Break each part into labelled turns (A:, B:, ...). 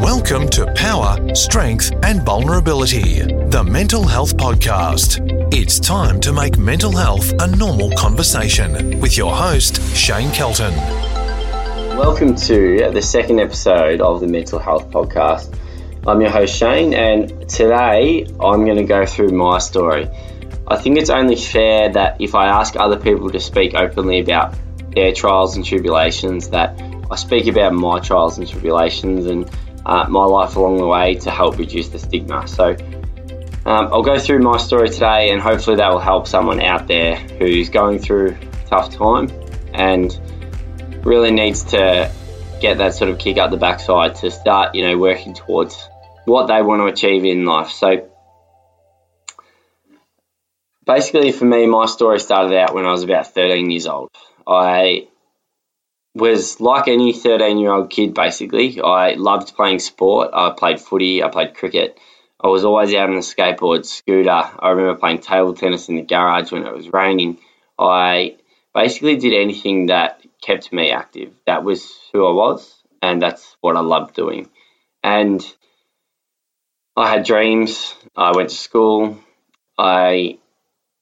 A: Welcome to Power, Strength, and Vulnerability, the Mental Health Podcast. It's time to make mental health a normal conversation with your host, Shane Kelton.
B: Welcome to the second episode of the Mental Health Podcast. I'm your host, Shane, and today I'm going to go through my story. I think it's only fair that if I ask other people to speak openly about their trials and tribulations, that I speak about my trials and tribulations and uh, my life along the way to help reduce the stigma. So um, I'll go through my story today, and hopefully that will help someone out there who's going through tough time and really needs to get that sort of kick up the backside to start, you know, working towards what they want to achieve in life. So basically, for me, my story started out when I was about 13 years old. I was like any 13 year old kid, basically. I loved playing sport. I played footy, I played cricket. I was always out on the skateboard, scooter. I remember playing table tennis in the garage when it was raining. I basically did anything that kept me active. That was who I was, and that's what I loved doing. And I had dreams. I went to school. I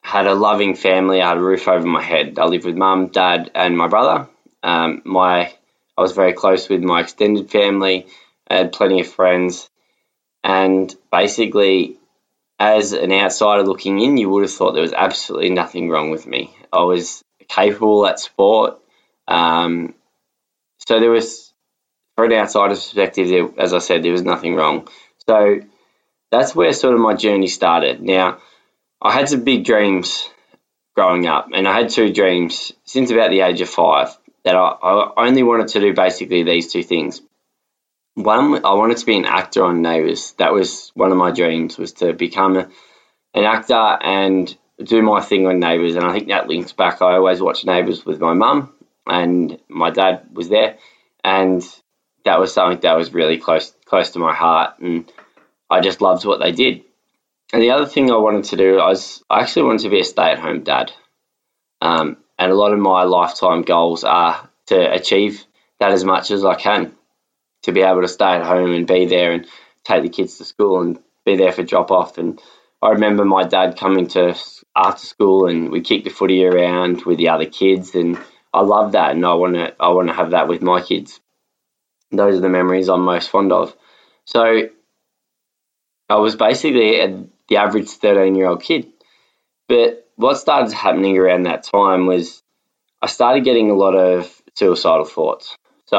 B: had a loving family. I had a roof over my head. I lived with mum, dad, and my brother. Um, my I was very close with my extended family. I had plenty of friends, and basically, as an outsider looking in, you would have thought there was absolutely nothing wrong with me. I was capable at sport, um, so there was, for an outsider's perspective, there, as I said, there was nothing wrong. So that's where sort of my journey started. Now, I had some big dreams growing up, and I had two dreams since about the age of five that I, I only wanted to do basically these two things. One, I wanted to be an actor on Neighbours. That was one of my dreams was to become a, an actor and do my thing on Neighbours. And I think that links back. I always watched Neighbours with my mum, and my dad was there, and that was something that was really close close to my heart, and I just loved what they did. And the other thing I wanted to do, I was I actually wanted to be a stay at home dad. Um, and a lot of my lifetime goals are to achieve that as much as I can, to be able to stay at home and be there and take the kids to school and be there for drop off. And I remember my dad coming to after school and we kicked the footy around with the other kids, and I love that, and I want to I want to have that with my kids. Those are the memories I'm most fond of. So I was basically the average 13 year old kid, but what started happening around that time was I started getting a lot of suicidal thoughts. So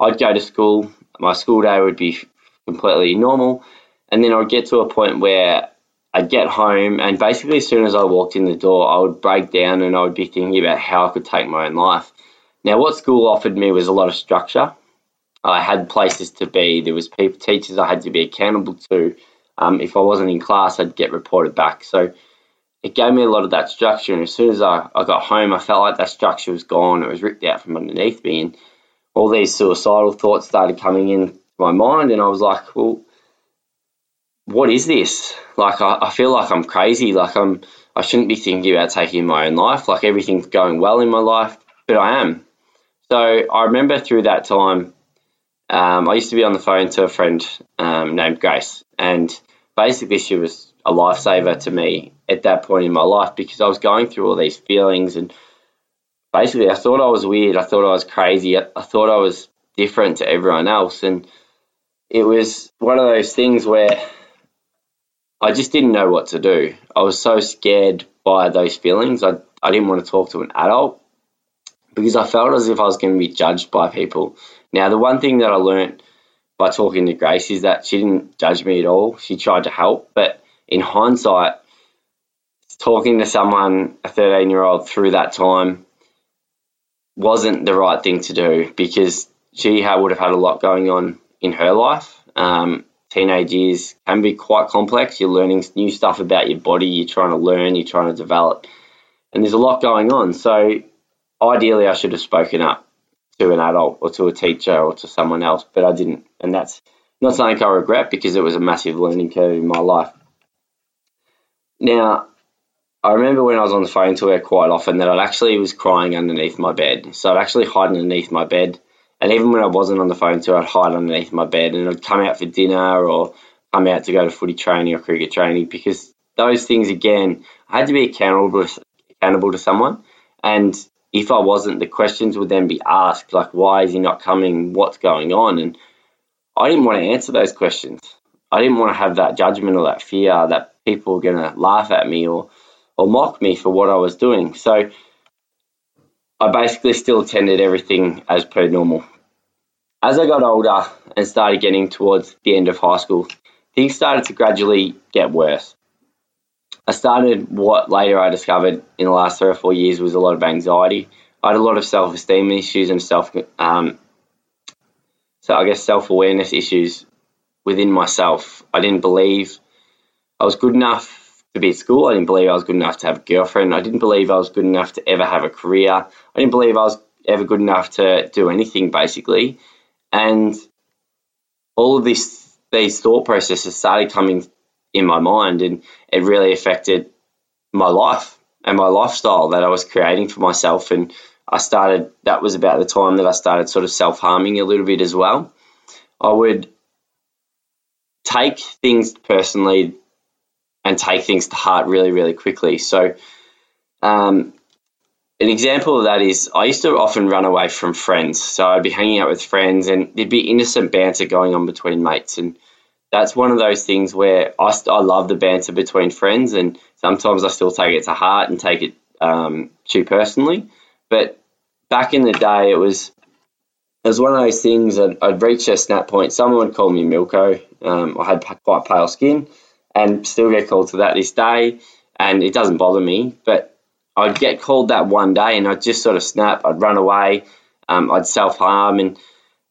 B: I'd go to school, my school day would be completely normal, and then I'd get to a point where I'd get home, and basically, as soon as I walked in the door, I would break down and I would be thinking about how I could take my own life. Now, what school offered me was a lot of structure. I had places to be. There was people, teachers I had to be accountable to. Um, if I wasn't in class, I'd get reported back. So it gave me a lot of that structure. And as soon as I, I got home, I felt like that structure was gone. It was ripped out from underneath me. And all these suicidal thoughts started coming in my mind. And I was like, well, what is this? Like, I, I feel like I'm crazy. Like, I'm, I shouldn't be thinking about taking my own life. Like, everything's going well in my life, but I am. So I remember through that time, um, I used to be on the phone to a friend um, named Grace. And basically, she was a lifesaver to me at that point in my life because I was going through all these feelings and basically I thought I was weird. I thought I was crazy. I, I thought I was different to everyone else. And it was one of those things where I just didn't know what to do. I was so scared by those feelings. I, I didn't want to talk to an adult because I felt as if I was going to be judged by people. Now, the one thing that I learned by talking to Grace is that she didn't judge me at all. She tried to help, but in hindsight, talking to someone, a 13 year old, through that time wasn't the right thing to do because she would have had a lot going on in her life. Um, teenage years can be quite complex. You're learning new stuff about your body, you're trying to learn, you're trying to develop, and there's a lot going on. So, ideally, I should have spoken up to an adult or to a teacher or to someone else, but I didn't. And that's not something I regret because it was a massive learning curve in my life. Now, I remember when I was on the phone to her quite often that I actually was crying underneath my bed. So I'd actually hide underneath my bed And even when I wasn't on the phone to her, I'd hide underneath my bed and I'd come out for dinner or come out to go to footy training or cricket training because those things again, I had to be accountable accountable to someone. And if I wasn't, the questions would then be asked, like, why is he not coming? What's going on? And I didn't want to answer those questions. I didn't want to have that judgment or that fear that people were going to laugh at me or, or mock me for what I was doing. So I basically still attended everything as per normal. As I got older and started getting towards the end of high school, things started to gradually get worse. I started what later I discovered in the last three or four years was a lot of anxiety. I had a lot of self esteem issues and self, um, so I guess self awareness issues within myself. I didn't believe I was good enough to be at school. I didn't believe I was good enough to have a girlfriend. I didn't believe I was good enough to ever have a career. I didn't believe I was ever good enough to do anything basically. And all of this these thought processes started coming in my mind and it really affected my life and my lifestyle that I was creating for myself and I started that was about the time that I started sort of self-harming a little bit as well. I would take things personally and take things to heart really really quickly. So um, an example of that is I used to often run away from friends. So I'd be hanging out with friends and there'd be innocent banter going on between mates and that's one of those things where I, I love the banter between friends, and sometimes I still take it to heart and take it um, too personally. But back in the day, it was it was one of those things. I'd, I'd reach a snap point. Someone would call me Milko. Um, I had quite pale skin, and still get called to that this day, and it doesn't bother me. But I'd get called that one day, and I'd just sort of snap. I'd run away. Um, I'd self harm, and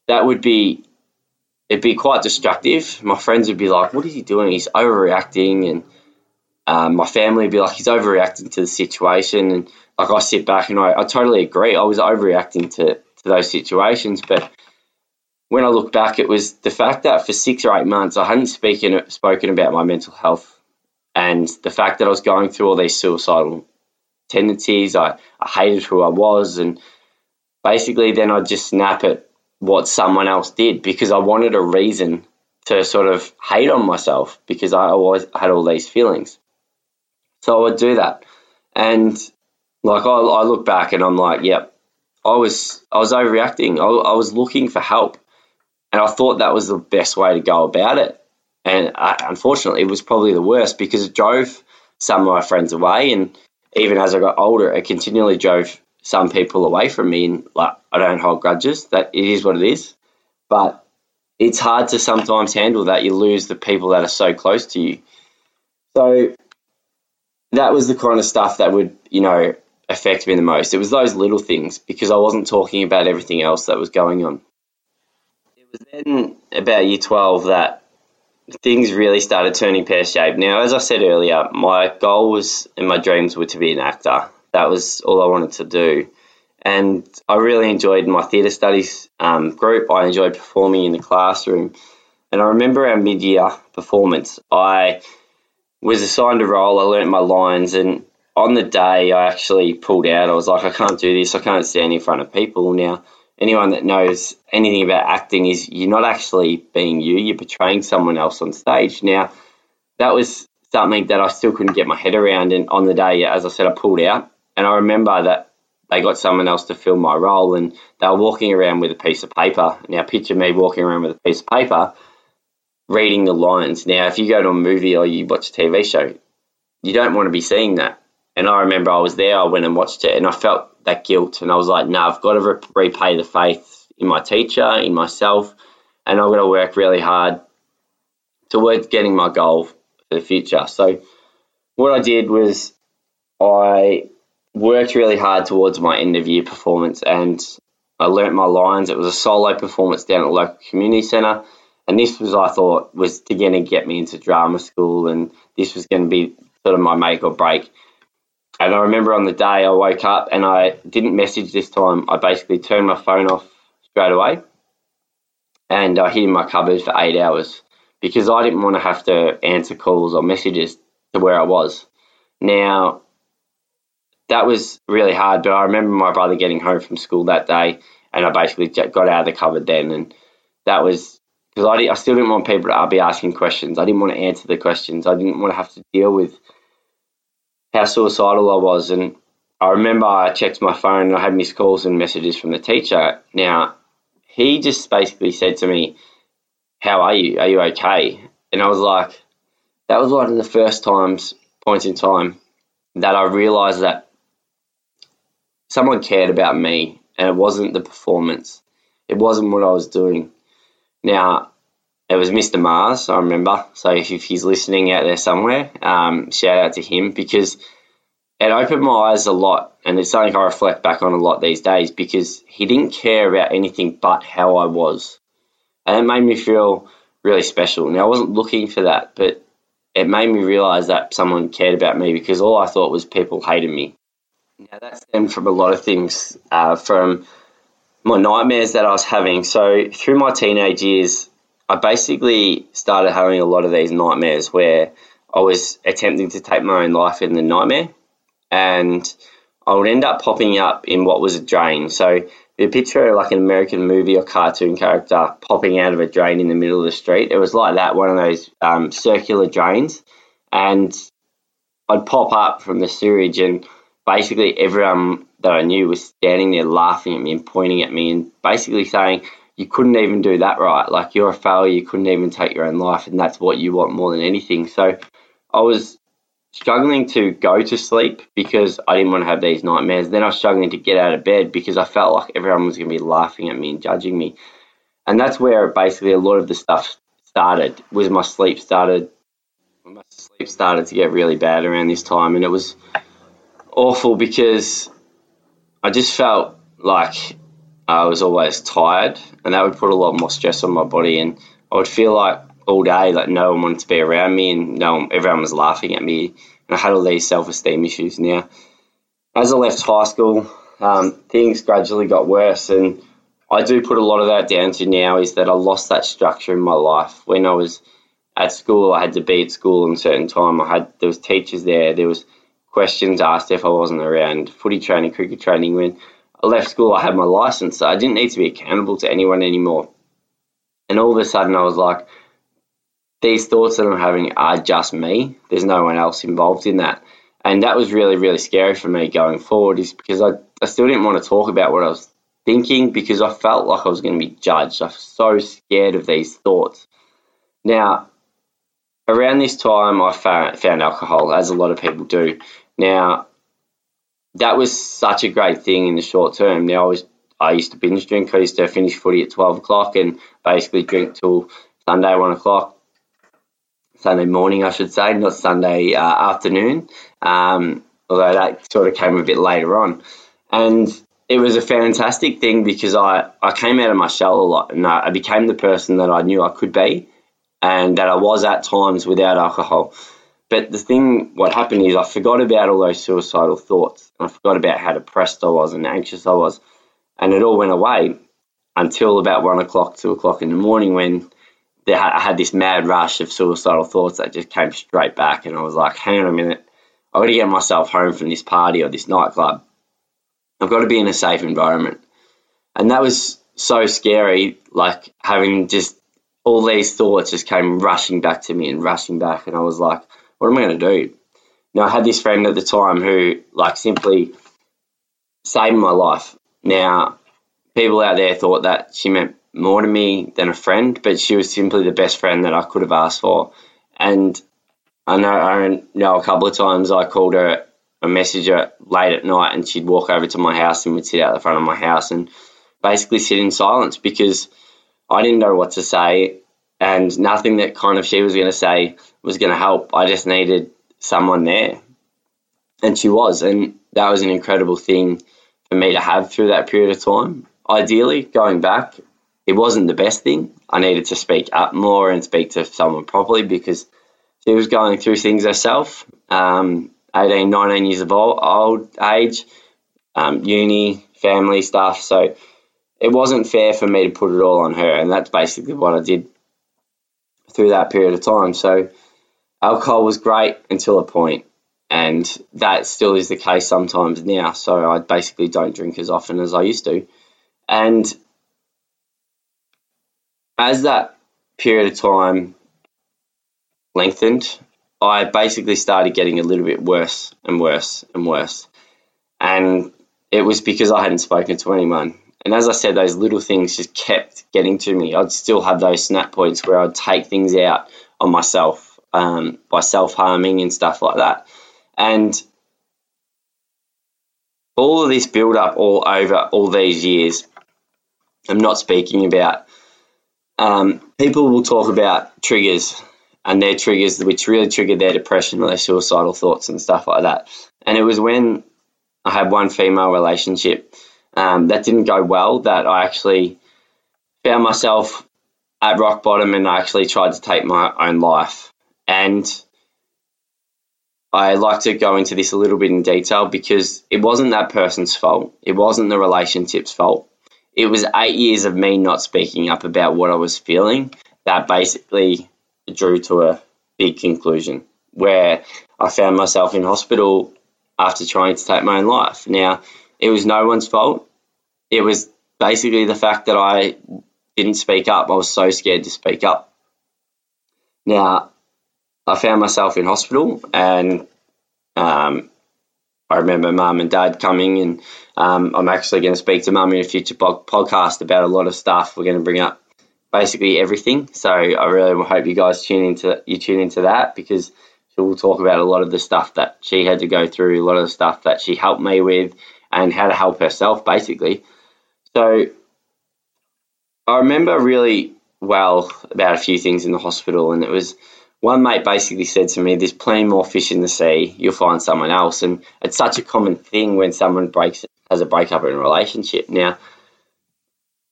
B: that would be it'd be quite destructive. My friends would be like, "What is he doing? He's overreacting," and um, my family would be like, "He's overreacting to the situation." And like I sit back and I, I totally agree. I was overreacting to to those situations, but when I look back, it was the fact that for six or eight months I hadn't speaking spoken about my mental health, and the fact that I was going through all these suicidal tendencies. I, I hated who I was, and basically then I'd just snap at what someone else did because I wanted a reason to sort of hate on myself because I always had all these feelings. So I would do that. And like I, I look back and I'm like, yep, I was I was overreacting. I, I was looking for help, and I thought that was the best way to go about it. And I, unfortunately, it was probably the worst because it drove some of my friends away. And even as I got older, it continually drove some people away from me and like I don't hold grudges. That it is what it is. But it's hard to sometimes handle that. You lose the people that are so close to you. So that was the kind of stuff that would, you know, affect me the most. It was those little things because I wasn't talking about everything else that was going on. Was then about year 12 that things really started turning pear shaped. Now, as I said earlier, my goal was and my dreams were to be an actor that was all I wanted to do. And I really enjoyed my theatre studies um, group. I enjoyed performing in the classroom. And I remember our mid year performance, I was assigned a role, I learnt my lines, and on the day I actually pulled out. I was like, I can't do this, I can't stand in front of people. Now, anyone that knows anything about acting is you're not actually being you, you're portraying someone else on stage. Now, that was something that I still couldn't get my head around. And on the day, as I said, I pulled out. And I remember that they got someone else to film my role and they were walking around with a piece of paper. Now, picture me walking around with a piece of paper reading the lines. Now, if you go to a movie or you watch a TV show, you don't want to be seeing that. And I remember I was there, I went and watched it, and I felt that guilt. And I was like, no, I've got to re- repay the faith in my teacher, in myself, and I've got to work really hard towards getting my goal for the future. So, what I did was I worked really hard towards my end of year performance and I learnt my lines. It was a solo performance down at the local community centre. And this was, I thought, was going to get me into drama school and this was going to be sort of my make or break. And I remember on the day I woke up and I didn't message this time. I basically turned my phone off straight away and I hid in my cupboard for eight hours because I didn't want to have to answer calls or messages to where I was. Now, that was really hard. But I remember my brother getting home from school that day and I basically got out of the cupboard then, and that was because I, I still didn't want people to be asking questions. I didn't want to answer the questions. I didn't want to have to deal with how suicidal I was. And I remember I checked my phone and I had missed calls and messages from the teacher. Now, he just basically said to me, How are you? Are you okay? And I was like, That was one of the first times, points in time, that I realized that someone cared about me and it wasn't the performance. It wasn't what I was doing. Now, it was Mr. Mars, I remember. So if, he's listening out there somewhere, um, shout out to him because it opened my eyes a lot. And it's something I reflect back on a lot these days because he didn't care about anything but how I was. And it made me feel really special. Now, I wasn't looking for that, but it made me realize that someone cared about me because all I thought was people hated me. Now, that stemmed from a lot of things, uh, from my nightmares that I was having. So, through my teenage years, I basically started having a lot of these nightmares where I was attempting to take my own life in the nightmare, and I would end up popping up in what was a drain. So, the picture of like an American movie or cartoon character popping out of a drain in the middle of the street. It was like that, one of those um, circular drains, and I'd pop up from the sewage and basically everyone that I knew was standing there laughing at me and pointing at me and basically saying, You couldn't even do that right. Like, you're a failure. You couldn't even take your own life. And that's what you want more than anything. So I was struggling to go to sleep because I didn't want to have these nightmares. Then I was struggling to get out of bed because I felt like everyone was going to be laughing at me and judging me. And that's where basically a lot of the stuff started, was my sleep started. My sleep started to get really bad around this time. And it was awful because I just felt like I was always tired, and that would put a lot more stress on my body. And I would feel like all day like no one wanted to be around me, and no one, everyone was laughing at me. And I had all these self esteem issues. Now, as I left high school, um, things gradually got worse, and I do put a lot of that down to now is that I lost that structure in my life. When I was at school, I had to be at school in a certain time. I had there was teachers there. There was questions asked if I wasn't around footy training, cricket training. When I left school, I had my license, so I didn't need to be accountable to anyone anymore. And all of a sudden, I was like, these thoughts that I'm having are just me. There's no one else involved in that. And that was really, really scary for me going forward, is because I, I still didn't want to talk about what I was thinking because I felt like I was going to be judged. I was so scared of these thoughts. Now, around this time, I found, found alcohol, as a lot of people do. Now, that was such a great thing in the short term. Now, I was I used to binge drink. I used to finish footy at twelve o'clock and basically drink till Sunday one o'clock, Sunday morning, I should say, not Sunday uh, afternoon. Um, although that sort of came a bit later on, and it was a fantastic thing because I, I came out of my shell a lot and I became the person that I knew I could be and that I was at times without alcohol. But the thing, what happened is I forgot about all those suicidal thoughts. I forgot about how depressed I was and anxious I was. And it all went away until about one o'clock, two o'clock in the morning when I had this mad rush of suicidal thoughts that just came straight back. And I was like, hang on a minute. I've got to get myself home from this party or this nightclub. I've got to be in a safe environment. And that was so scary, like having just all these thoughts just came rushing back to me and rushing back. And I was like, what am I going to do? Now, I had this friend at the time who, like, simply saved my life. Now, people out there thought that she meant more to me than a friend, but she was simply the best friend that I could have asked for. And I know, I know a couple of times I called her a messenger late at night and she'd walk over to my house and would sit out the front of my house and basically sit in silence because I didn't know what to say and nothing that kind of she was going to say was going to help. I just needed someone there. And she was. And that was an incredible thing for me to have through that period of time. Ideally, going back, it wasn't the best thing. I needed to speak up more and speak to someone properly because she was going through things herself. Um, 18, 19 years of old, old age, um, uni, family stuff. So it wasn't fair for me to put it all on her. And that's basically what I did through that period of time. So alcohol was great until a point, and that still is the case sometimes now. So I basically don't drink as often as I used to. And as that period of time lengthened, I basically started getting a little bit worse and worse and worse. And it was because I hadn't spoken to anyone. And as I said, those little things just kept getting to me. I'd still have those snap points where I'd take things out on myself um, by self harming and stuff like that. And all of this build up all over all these years, I'm not speaking about. Um, people will talk about triggers and their triggers, which really triggered their depression or their suicidal thoughts and stuff like that. And it was when I had one female relationship um, that didn't go well that I actually found myself at rock bottom and I actually tried to take my own life. And I like to go into this a little bit in detail because it wasn't that person's fault. It wasn't the relationship's fault. It was eight years of me not speaking up about what I was feeling that basically drew to a big conclusion where I found myself in hospital after trying to take my own life. Now, it was no one's fault. It was basically the fact that I didn't speak up. I was so scared to speak up. Now, I found myself in hospital, and um, I remember mum and dad coming, and um, I'm actually going to speak to mum in a future podcast about a lot of stuff. We're going to bring up basically everything. So I really hope you guys tune into you tune into that because she'll talk about a lot of the stuff that she had to go through, a lot of the stuff that she helped me with, and how to help herself basically. So I remember really well about a few things in the hospital, and it was one mate basically said to me, "There's plenty more fish in the sea. You'll find someone else." And it's such a common thing when someone breaks has a breakup in a relationship. Now,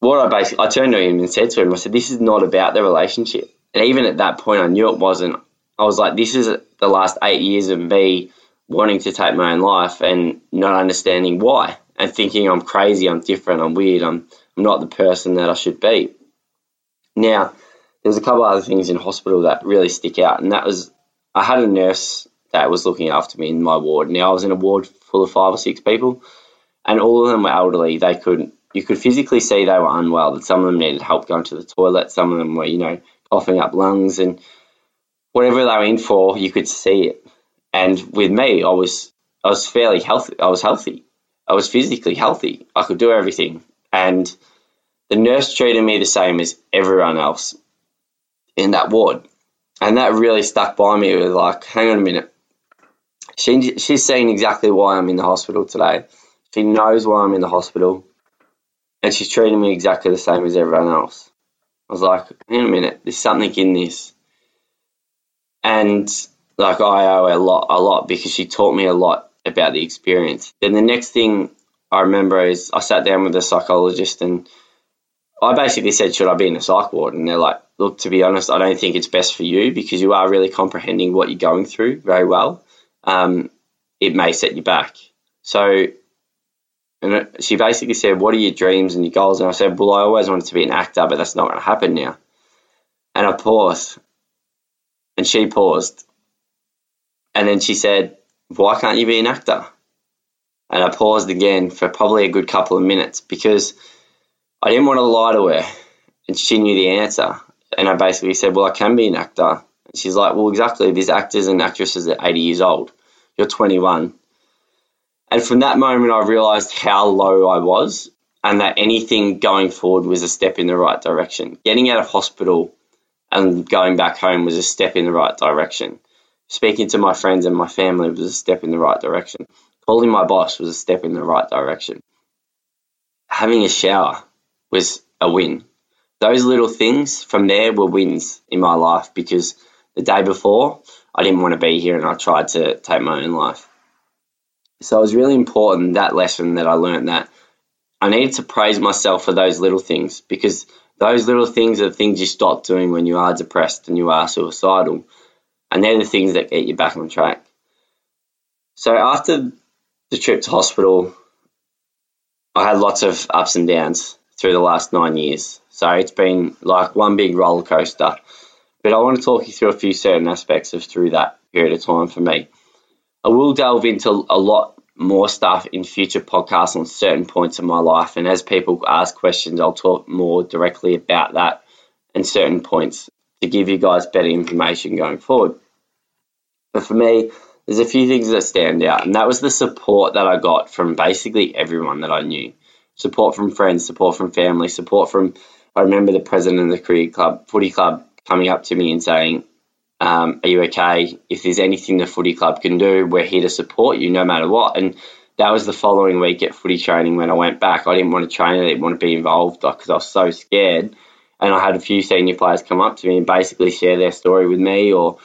B: what I basically I turned to him and said to him, I said, "This is not about the relationship." And even at that point, I knew it wasn't. I was like, "This is the last eight years of me wanting to take my own life and not understanding why, and thinking I'm crazy, I'm different, I'm weird, I'm I'm not the person that I should be." Now, there's a couple other things in hospital that really stick out, and that was I had a nurse that was looking after me in my ward. Now I was in a ward full of five or six people, and all of them were elderly. They couldn't you could physically see they were unwell, that some of them needed help going to the toilet, some of them were, you know, coughing up lungs and whatever they were in for, you could see it. And with me, I was I was fairly healthy. I was healthy. I was physically healthy. I could do everything. And the nurse treated me the same as everyone else in that ward. And that really stuck by me. It was like, hang on a minute. She, she's seen exactly why I'm in the hospital today. She knows why I'm in the hospital and she's treating me exactly the same as everyone else. I was like, hang a minute, there's something in this. And like I owe a lot, a lot because she taught me a lot about the experience. Then the next thing I remember is I sat down with a psychologist and I basically said, should I be in a psych ward? And they're like, look, to be honest, I don't think it's best for you because you are really comprehending what you're going through very well. Um, it may set you back. So and she basically said, What are your dreams and your goals? And I said, Well, I always wanted to be an actor, but that's not going to happen now. And I paused. And she paused. And then she said, Why can't you be an actor? And I paused again for probably a good couple of minutes because I didn't want to lie to her. And she knew the answer. And I basically said, Well, I can be an actor. And she's like, Well, exactly. There's actors and actresses at 80 years old. You're 21 and from that moment, I realized how low I was and that anything going forward was a step in the right direction. Getting out of hospital and going back home was a step in the right direction. Speaking to my friends and my family was a step in the right direction. Calling my boss was a step in the right direction. Having a shower was a win. Those little things from there were wins in my life because the day before I didn't want to be here and I tried to take my own life. So it was really important that lesson that I learned that I needed to praise myself for those little things because those little things are things you stop doing when you are depressed and you are suicidal. And they're the things that get you back on track. So after the trip to hospital, I had lots of ups and downs through the last nine years. So it's been like one big roller coaster. But I want to talk you through a few certain aspects of through that period of time for me. I will delve into a lot more stuff in future podcasts on certain points of my life. And as people ask questions, I'll talk more directly about that and certain points to give you guys better information going forward. But for me, there's a few things that stand out, and that was the support that I got from basically everyone that I knew. Support from friends, support from family, support from I remember the president of the cricket club, footy club, coming up to me and saying, um, "Are you okay? If there's anything the footy club can do, we're here to support you no matter what." And that was the following week at footy training when I went back. I didn't want to train, I didn't want to be involved because I was so scared. And I had a few senior players come up to me and basically share their story with me or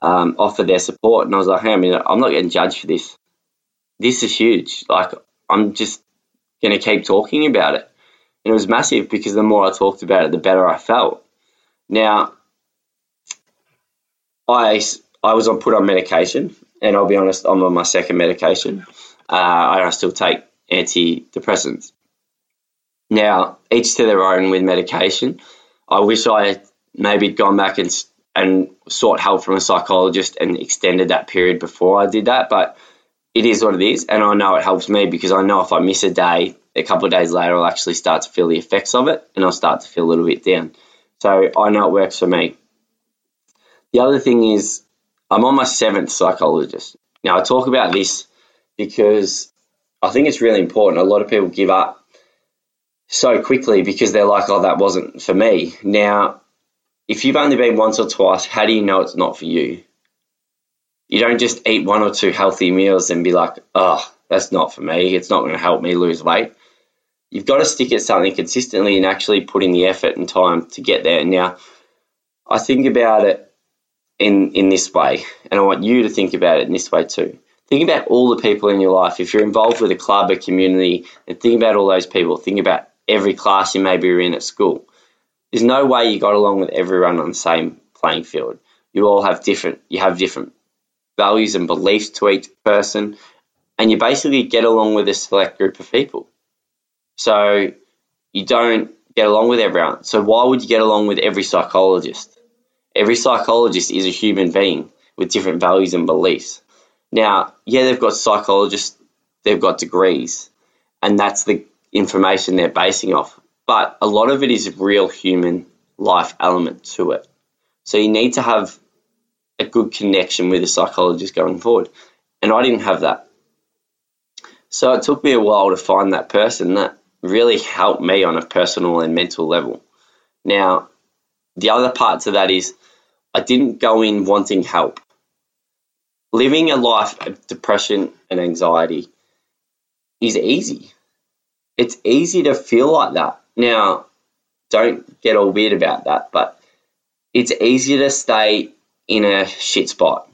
B: um, offer their support. And I was like, hey, I mean, I'm not getting judged for this. This is huge. Like, I'm just going to keep talking about it. And it was massive because the more I talked about it, the better I felt. Now, I, I was on put on medication, and I'll be honest, I'm on my second medication. Uh, I still take antidepressants. Now, each to their own with medication. I wish I had maybe gone back and and sought help from a psychologist and extended that period before I did that, but it is what it is, and I know it helps me because I know if I miss a day, a couple of days later, I'll actually start to feel the effects of it and I'll start to feel a little bit down. So I know it works for me. The other thing is, I'm on my seventh psychologist. Now, I talk about this because I think it's really important. A lot of people give up so quickly because they're like, oh, that wasn't for me. Now, if you've only been once or twice, how do you know it's not for you? You don't just eat one or two healthy meals and be like, oh, that's not for me. It's not going to help me lose weight. You've got to stick at something consistently and actually put in the effort and time to get there. Now, I think about it in in this way, and I want you to think about it in this way too. Think about all the people in your life. If you're involved with a club, a community, and think about all those people. Think about every class you maybe are in at school. There's no way you got along with everyone on the same playing field. You all have different. You have different values and beliefs to each person, and you basically get along with a select group of people. So you don't get along with everyone. So why would you get along with every psychologist? Every psychologist is a human being with different values and beliefs. Now, yeah, they've got psychologists, they've got degrees, and that's the information they're basing off. But a lot of it is real human life element to it. So you need to have a good connection with a psychologist going forward. And I didn't have that. So it took me a while to find that person that really helped me on a personal and mental level. Now, the other part to that is I didn't go in wanting help. Living a life of depression and anxiety is easy. It's easy to feel like that. Now, don't get all weird about that, but it's easier to stay in a shit spot,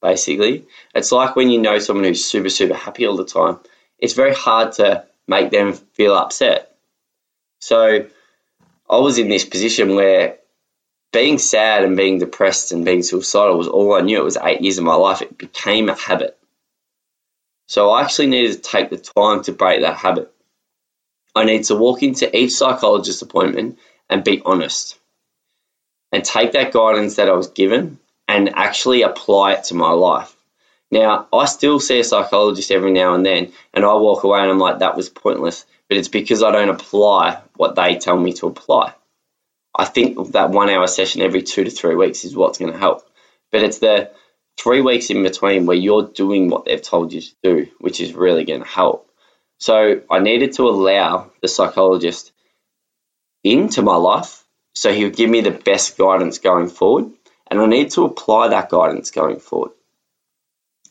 B: basically. It's like when you know someone who's super, super happy all the time. It's very hard to make them feel upset. So I was in this position where being sad and being depressed and being suicidal was all I knew. It was eight years of my life. It became a habit. So I actually needed to take the time to break that habit. I need to walk into each psychologist appointment and be honest and take that guidance that I was given and actually apply it to my life. Now, I still see a psychologist every now and then, and I walk away and I'm like, that was pointless. But it's because I don't apply what they tell me to apply. I think that one hour session every two to three weeks is what's going to help. But it's the three weeks in between where you're doing what they've told you to do, which is really going to help. So I needed to allow the psychologist into my life so he would give me the best guidance going forward and I need to apply that guidance going forward.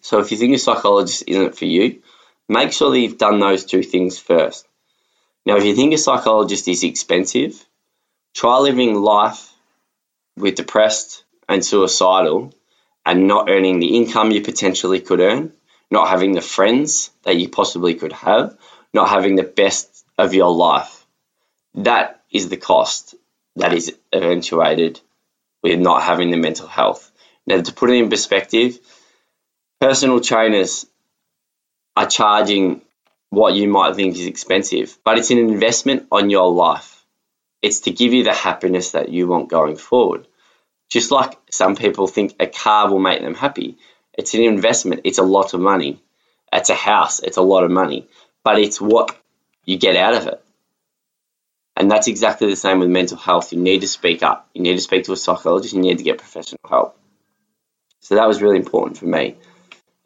B: So if you think a psychologist isn't for you, make sure that you've done those two things first. Now, if you think a psychologist is expensive, try living life with depressed and suicidal and not earning the income you potentially could earn, not having the friends that you possibly could have, not having the best of your life. That is the cost that is eventuated with not having the mental health. Now, to put it in perspective, personal trainers are charging what you might think is expensive, but it's an investment on your life. It's to give you the happiness that you want going forward. Just like some people think a car will make them happy, it's an investment, it's a lot of money. It's a house, it's a lot of money, but it's what you get out of it. And that's exactly the same with mental health. You need to speak up. You need to speak to a psychologist. You need to get professional help. So that was really important for me.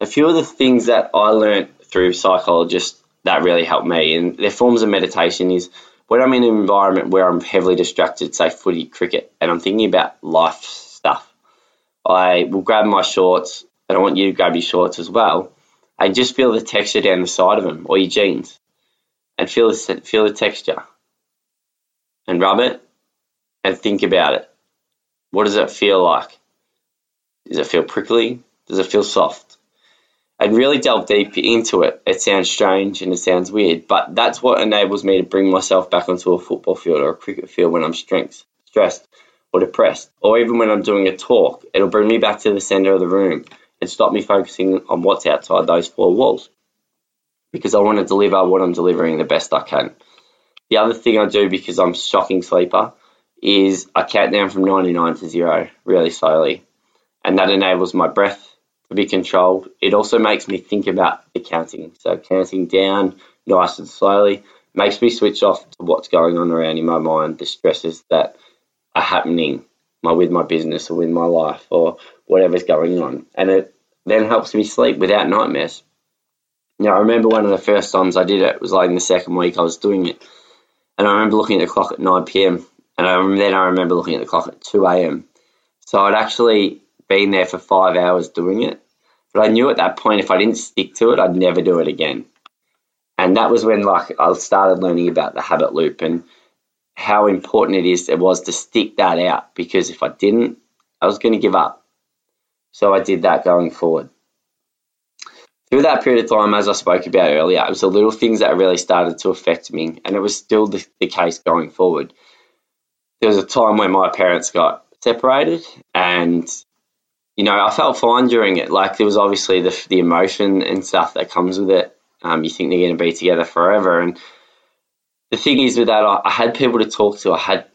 B: A few of the things that I learned through psychologists that really helped me, and their forms of meditation is when I'm in an environment where I'm heavily distracted, say footy, cricket, and I'm thinking about life stuff, I will grab my shorts, and I want you to grab your shorts as well, and just feel the texture down the side of them or your jeans, and feel the, feel the texture and rub it and think about it. What does it feel like? Does it feel prickly? Does it feel soft? And really delve deep into it. It sounds strange and it sounds weird, but that's what enables me to bring myself back onto a football field or a cricket field when I'm stressed, stressed or depressed, or even when I'm doing a talk. It'll bring me back to the center of the room and stop me focusing on what's outside those four walls because I want to deliver what I'm delivering the best I can. The other thing I do because I'm shocking sleeper is I count down from 99 to zero really slowly. And that enables my breath to be controlled. It also makes me think about the counting. So counting down nice and slowly makes me switch off to what's going on around in my mind, the stresses that are happening my, with my business or with my life or whatever's going on. And it then helps me sleep without nightmares. Now, I remember one of the first times I did it, it was like in the second week I was doing it. And I remember looking at the clock at 9 p.m. And I, then I remember looking at the clock at 2 a.m. So I'd actually been there for five hours doing it. But I knew at that point if I didn't stick to it, I'd never do it again. And that was when like I started learning about the habit loop and how important it is it was to stick that out because if I didn't, I was going to give up. So I did that going forward through that period of time, as I spoke about earlier, it was the little things that really started to affect me, and it was still the, the case going forward. There was a time when my parents got separated, and you know, I felt fine during it. Like there was obviously the the emotion and stuff that comes with it. Um, you think they're going to be together forever, and the thing is with that, I, I had people to talk to. I had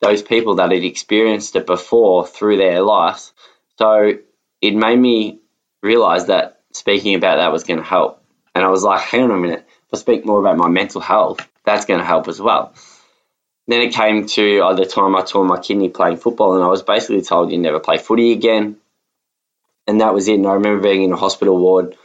B: those people that had experienced it before through their lives, so it made me realize that speaking about that was going to help. And I was like, hang on a minute, if I speak more about my mental health, that's going to help as well. Then it came to uh, the time I tore my kidney playing football, and I was basically told you never play footy again. And that was it. And I remember being in a hospital ward.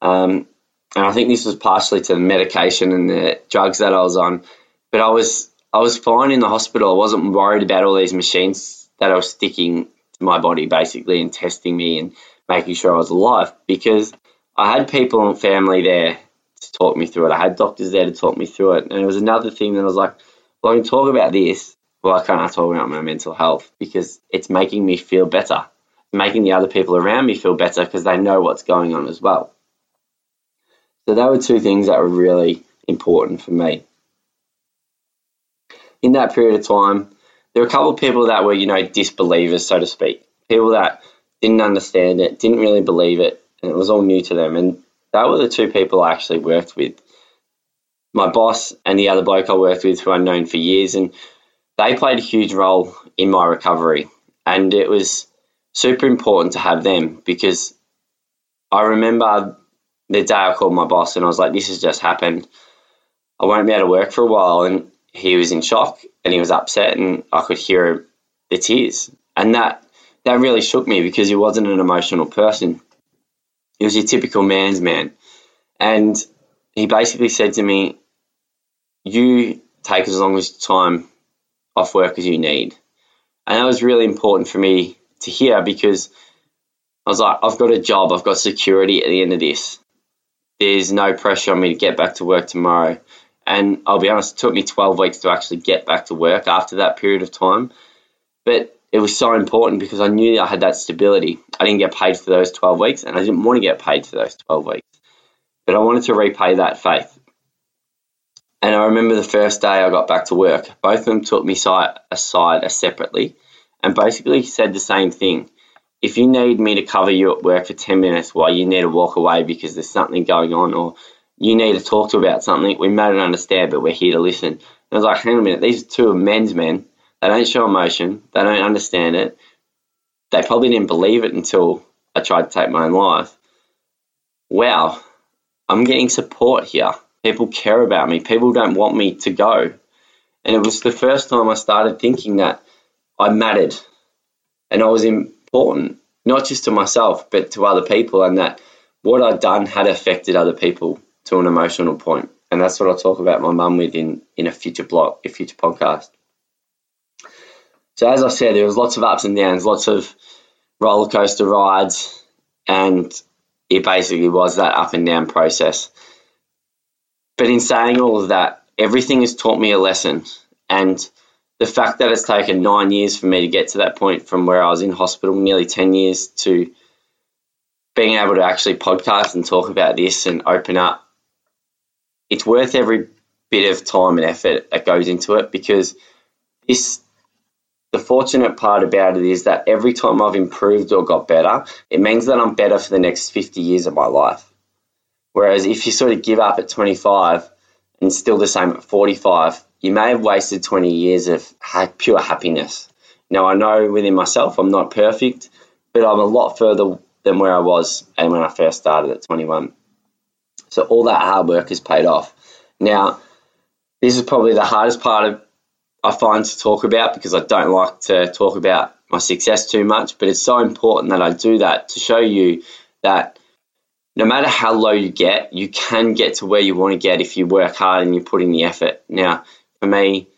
B: Um, and I think this was partially to the medication and the drugs that I was on. But I was I was fine in the hospital. I wasn't worried about all these machines that I was sticking to my body basically and testing me and making sure I was alive because I had people and family there to talk me through it. I had doctors there to talk me through it. And it was another thing that I was like, well, I can talk about this. Well, I can't talk about my mental health because it's making me feel better, making the other people around me feel better because they know what's going on as well. So, that were two things that were really important for me. In that period of time, there were a couple of people that were, you know, disbelievers, so to speak. People that didn't understand it, didn't really believe it, and it was all new to them. And they were the two people I actually worked with. My boss and the other bloke I worked with, who I'd known for years, and they played a huge role in my recovery. And it was super important to have them because I remember the day I called my boss and I was like, this has just happened. I won't be able to work for a while. And he was in shock and he was upset, and I could hear the tears. And that that really shook me because he wasn't an emotional person. He was your typical man's man. And he basically said to me, You take as long as time off work as you need. And that was really important for me to hear because I was like, I've got a job, I've got security at the end of this. There's no pressure on me to get back to work tomorrow. And I'll be honest, it took me 12 weeks to actually get back to work after that period of time. But it was so important because I knew I had that stability. I didn't get paid for those 12 weeks and I didn't want to get paid for those 12 weeks. But I wanted to repay that faith. And I remember the first day I got back to work, both of them took me aside uh, separately and basically said the same thing. If you need me to cover you at work for 10 minutes while you need to walk away because there's something going on or you need to talk to about something, we may not understand, but we're here to listen. And I was like, hang on a minute, these are two men's men they don't show emotion. They don't understand it. They probably didn't believe it until I tried to take my own life. Wow, I'm getting support here. People care about me. People don't want me to go. And it was the first time I started thinking that I mattered and I was important, not just to myself, but to other people, and that what I'd done had affected other people to an emotional point. And that's what I'll talk about my mum with in, in a future blog, a future podcast. So as I said, there was lots of ups and downs, lots of roller coaster rides, and it basically was that up and down process. But in saying all of that, everything has taught me a lesson, and the fact that it's taken nine years for me to get to that point from where I was in hospital, nearly ten years to being able to actually podcast and talk about this and open up, it's worth every bit of time and effort that goes into it because this the fortunate part about it is that every time I've improved or got better, it means that I'm better for the next 50 years of my life. Whereas if you sort of give up at 25 and still the same at 45, you may have wasted 20 years of pure happiness. Now, I know within myself I'm not perfect, but I'm a lot further than where I was and when I first started at 21. So all that hard work has paid off. Now, this is probably the hardest part of I find to talk about because I don't like to talk about my success too much, but it's so important that I do that to show you that no matter how low you get, you can get to where you want to get if you work hard and you put in the effort. Now, for me,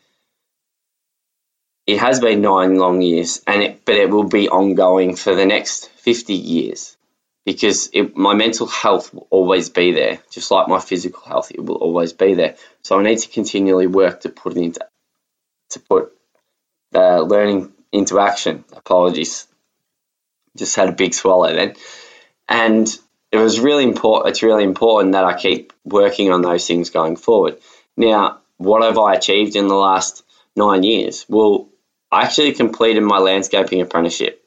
B: it has been nine long years, and it, but it will be ongoing for the next 50 years because it, my mental health will always be there, just like my physical health, it will always be there. So I need to continually work to put it into to put the learning into action. Apologies, just had a big swallow then, and it was really important. It's really important that I keep working on those things going forward. Now, what have I achieved in the last nine years? Well, I actually completed my landscaping apprenticeship,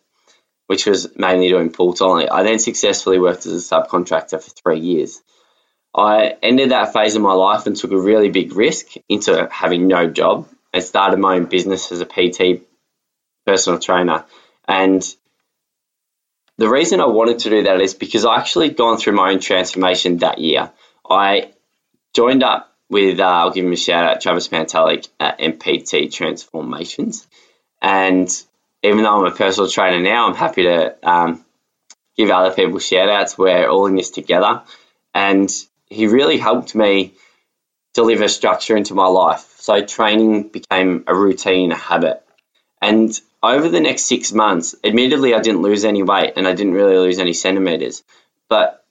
B: which was mainly doing pool tiling. I then successfully worked as a subcontractor for three years. I ended that phase of my life and took a really big risk into having no job and started my own business as a PT personal trainer. And the reason I wanted to do that is because I actually gone through my own transformation that year. I joined up with, uh, I'll give him a shout out, Travis Pantelic at MPT Transformations. And even though I'm a personal trainer now, I'm happy to um, give other people shout outs. We're all in this together. And he really helped me deliver structure into my life. So training became a routine, a habit. And over the next six months, admittedly, I didn't lose any weight and I didn't really lose any centimeters, but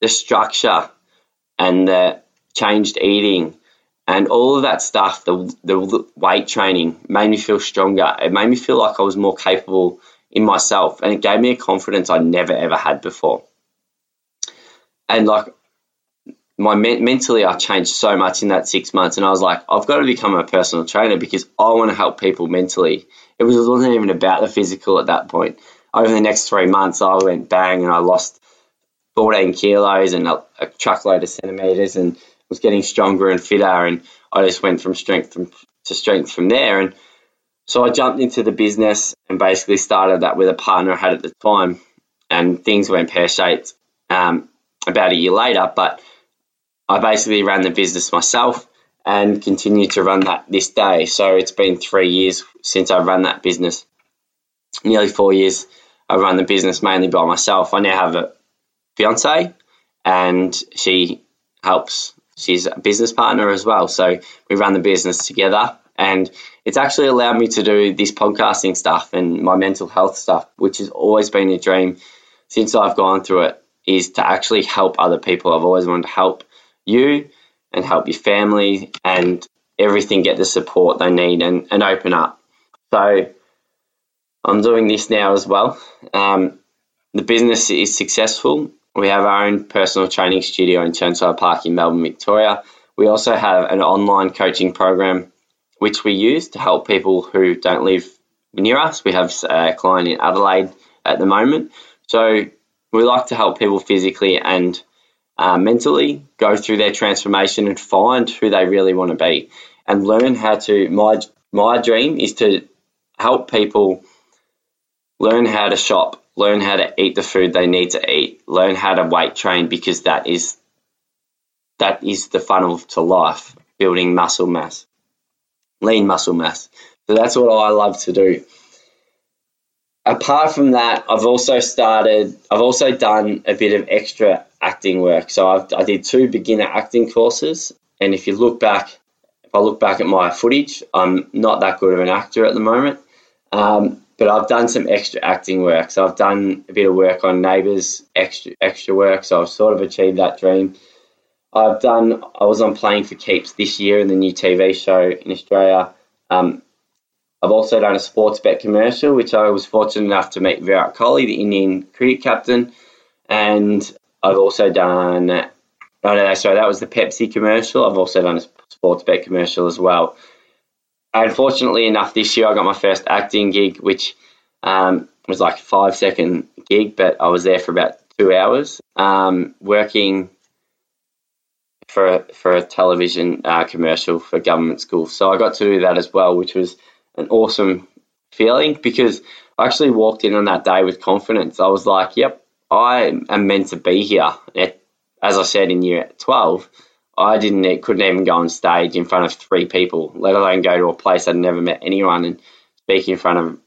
B: the structure and the changed eating and all of that stuff, the, the weight training made me feel stronger. It made me feel like I was more capable in myself and it gave me a confidence I never ever had before. And like my mentally I changed so much in that six months, and I was like, I've got to become a personal trainer because I want to help people mentally. It was it wasn't even about the physical at that point. Over the next three months, I went bang and I lost 14 kilos and a, a truckload of centimeters, and was getting stronger and fitter, and I just went from strength from, to strength from there. And so I jumped into the business and basically started that with a partner I had at the time, and things went pear shaped um, about a year later, but I basically ran the business myself and continue to run that this day. So it's been three years since I've run that business. Nearly four years I've run the business mainly by myself. I now have a fiance and she helps. She's a business partner as well. So we run the business together and it's actually allowed me to do this podcasting stuff and my mental health stuff, which has always been a dream since I've gone through it, is to actually help other people. I've always wanted to help you and help your family and everything get the support they need and, and open up. So I'm doing this now as well. Um, the business is successful. We have our own personal training studio in Chirnside Park in Melbourne, Victoria. We also have an online coaching program which we use to help people who don't live near us. We have a client in Adelaide at the moment. So we like to help people physically and uh, mentally, go through their transformation and find who they really want to be and learn how to. My, my dream is to help people learn how to shop, learn how to eat the food they need to eat, learn how to weight train because that is that is the funnel to life, building muscle mass, lean muscle mass. So that's what I love to do. Apart from that, I've also started, I've also done a bit of extra acting work. So I've, I did two beginner acting courses. And if you look back, if I look back at my footage, I'm not that good of an actor at the moment. Um, but I've done some extra acting work. So I've done a bit of work on Neighbours, extra extra work. So I've sort of achieved that dream. I've done. I was on Playing for Keeps this year in the new TV show in Australia. Um, I've also done a sports bet commercial, which I was fortunate enough to meet Virat Kohli, the Indian cricket captain, and I've also done. No, no, sorry, that was the Pepsi commercial. I've also done a sports bet commercial as well. Unfortunately enough, this year I got my first acting gig, which um, was like a five second gig, but I was there for about two hours um, working for a, for a television uh, commercial for government schools. So I got to do that as well, which was an awesome feeling because I actually walked in on that day with confidence. I was like, "Yep, I am meant to be here." As I said in year twelve, I didn't couldn't even go on stage in front of three people, let alone go to a place I'd never met anyone and speak in front of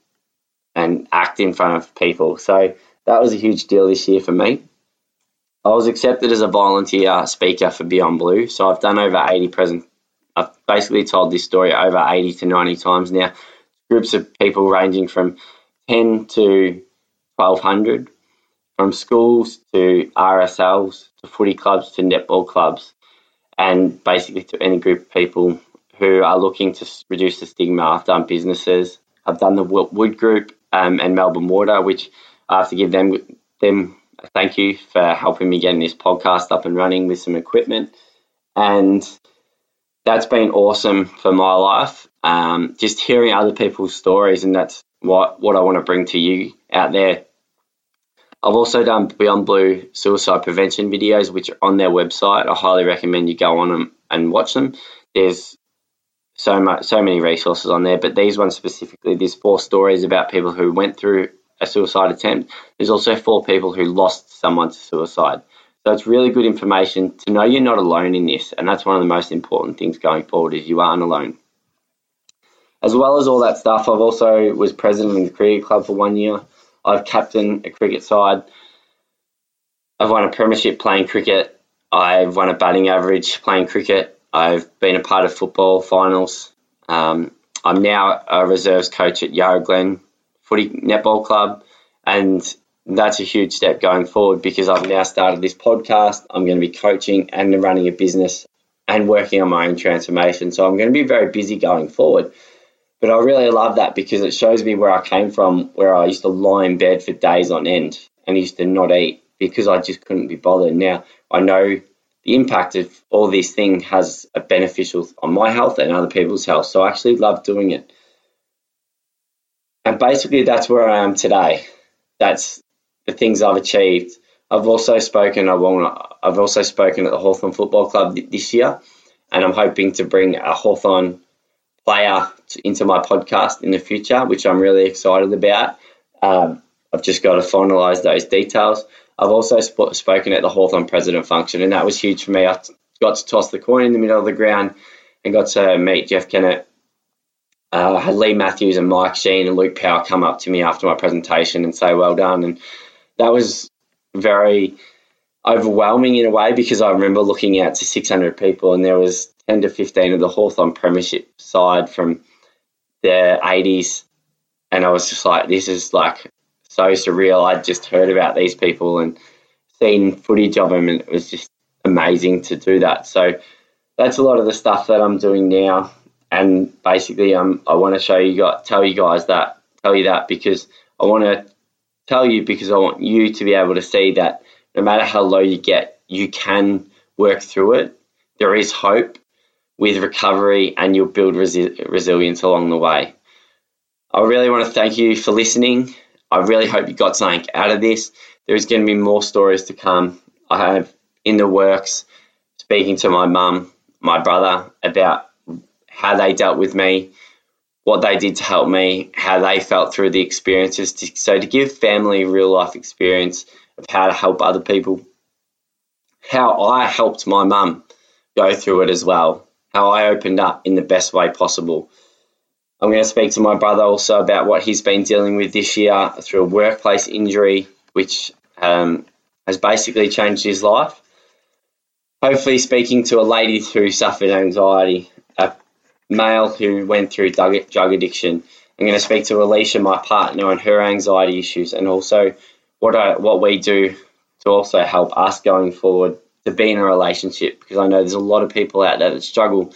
B: and act in front of people. So that was a huge deal this year for me. I was accepted as a volunteer speaker for Beyond Blue, so I've done over 80 present. I've basically told this story over 80 to 90 times now. Groups of people ranging from 10 to 1200, from schools to RSLs to footy clubs to netball clubs and basically to any group of people who are looking to reduce the stigma. I've done businesses, I've done the Wood Group um, and Melbourne Water, which I have to give them them a thank you for helping me getting this podcast up and running with some equipment, and that's been awesome for my life. Um, just hearing other people's stories, and that's what what I want to bring to you out there I've also done Beyond Blue suicide prevention videos, which are on their website. I highly recommend you go on them and watch them. There's so much, so many resources on there, but these ones specifically, there's four stories about people who went through a suicide attempt. There's also four people who lost someone to suicide. So it's really good information to know you're not alone in this, and that's one of the most important things going forward is you aren't alone. As well as all that stuff, I've also was president of the cricket club for one year. I've captained a cricket side. I've won a premiership playing cricket. I've won a batting average playing cricket. I've been a part of football finals. Um, I'm now a reserves coach at Yarra Glen Footy Netball Club, and that's a huge step going forward because I've now started this podcast. I'm going to be coaching and running a business and working on my own transformation. So I'm going to be very busy going forward. But I really love that because it shows me where I came from, where I used to lie in bed for days on end and used to not eat because I just couldn't be bothered. Now I know the impact of all these things has a beneficial on my health and other people's health. So I actually love doing it. And basically that's where I am today. That's the things I've achieved. I've also spoken. I I've also spoken at the Hawthorn Football Club this year, and I'm hoping to bring a Hawthorn player into my podcast in the future, which I'm really excited about. Um, I've just got to finalise those details. I've also sp- spoken at the Hawthorn president function, and that was huge for me. I got to toss the coin in the middle of the ground and got to meet Jeff Kennett. Uh, I had Leigh Matthews and Mike Sheen and Luke Power come up to me after my presentation and say, well done. And that was very overwhelming in a way because I remember looking out to 600 people and there was 10 to 15 of the Hawthorn Premiership side from the 80s. And I was just like, this is like so surreal. I'd just heard about these people and seen footage of them, and it was just amazing to do that. So that's a lot of the stuff that I'm doing now. And basically, um, I want to show you guys, tell you guys that, tell you that because I want to tell you because I want you to be able to see that no matter how low you get, you can work through it. There is hope with recovery and you'll build resi- resilience along the way. I really want to thank you for listening. I really hope you got something out of this. There's going to be more stories to come. I have in the works speaking to my mum, my brother about how they dealt with me, what they did to help me, how they felt through the experiences. To, so to give family real life experience of how to help other people, how I helped my mum go through it as well. How I opened up in the best way possible. I'm going to speak to my brother also about what he's been dealing with this year through a workplace injury, which um, has basically changed his life. Hopefully, speaking to a lady who suffered anxiety, a male who went through drug addiction. I'm going to speak to Alicia, my partner, on her anxiety issues and also what I, what we do to also help us going forward to be in a relationship because I know there's a lot of people out there that struggle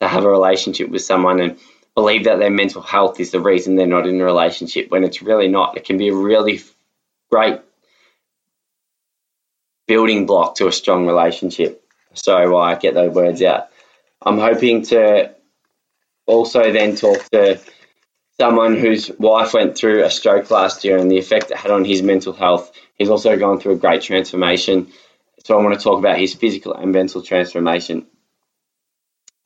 B: to have a relationship with someone and believe that their mental health is the reason they're not in a relationship when it's really not. It can be a really great building block to a strong relationship. Sorry, So I uh, get those words out. I'm hoping to also then talk to someone whose wife went through a stroke last year and the effect it had on his mental health. He's also gone through a great transformation. So I want to talk about his physical and mental transformation.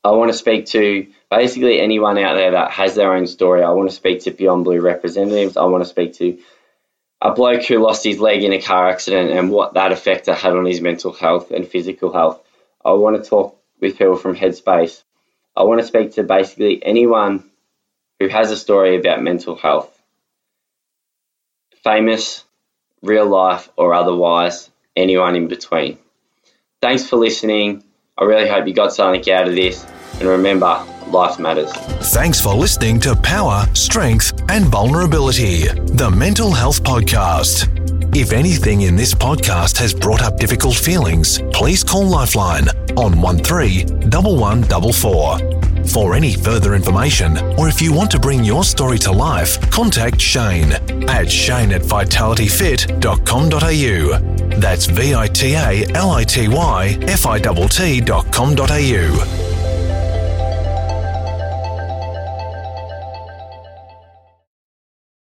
B: I want to speak to basically anyone out there that has their own story. I want to speak to Beyond Blue representatives. I want to speak to a bloke who lost his leg in a car accident and what that effect had on his mental health and physical health. I want to talk with people from Headspace. I want to speak to basically anyone who has a story about mental health, famous, real life, or otherwise, anyone in between. Thanks for listening. I really hope you got something out of this. And remember, life matters.
A: Thanks for listening to Power, Strength, and Vulnerability, the Mental Health Podcast. If anything in this podcast has brought up difficult feelings, please call Lifeline on 131144. For any further information, or if you want to bring your story to life, contact Shane at shane at vitalityfit.com.au. That's V I T A L I T Y F I T T.com.au.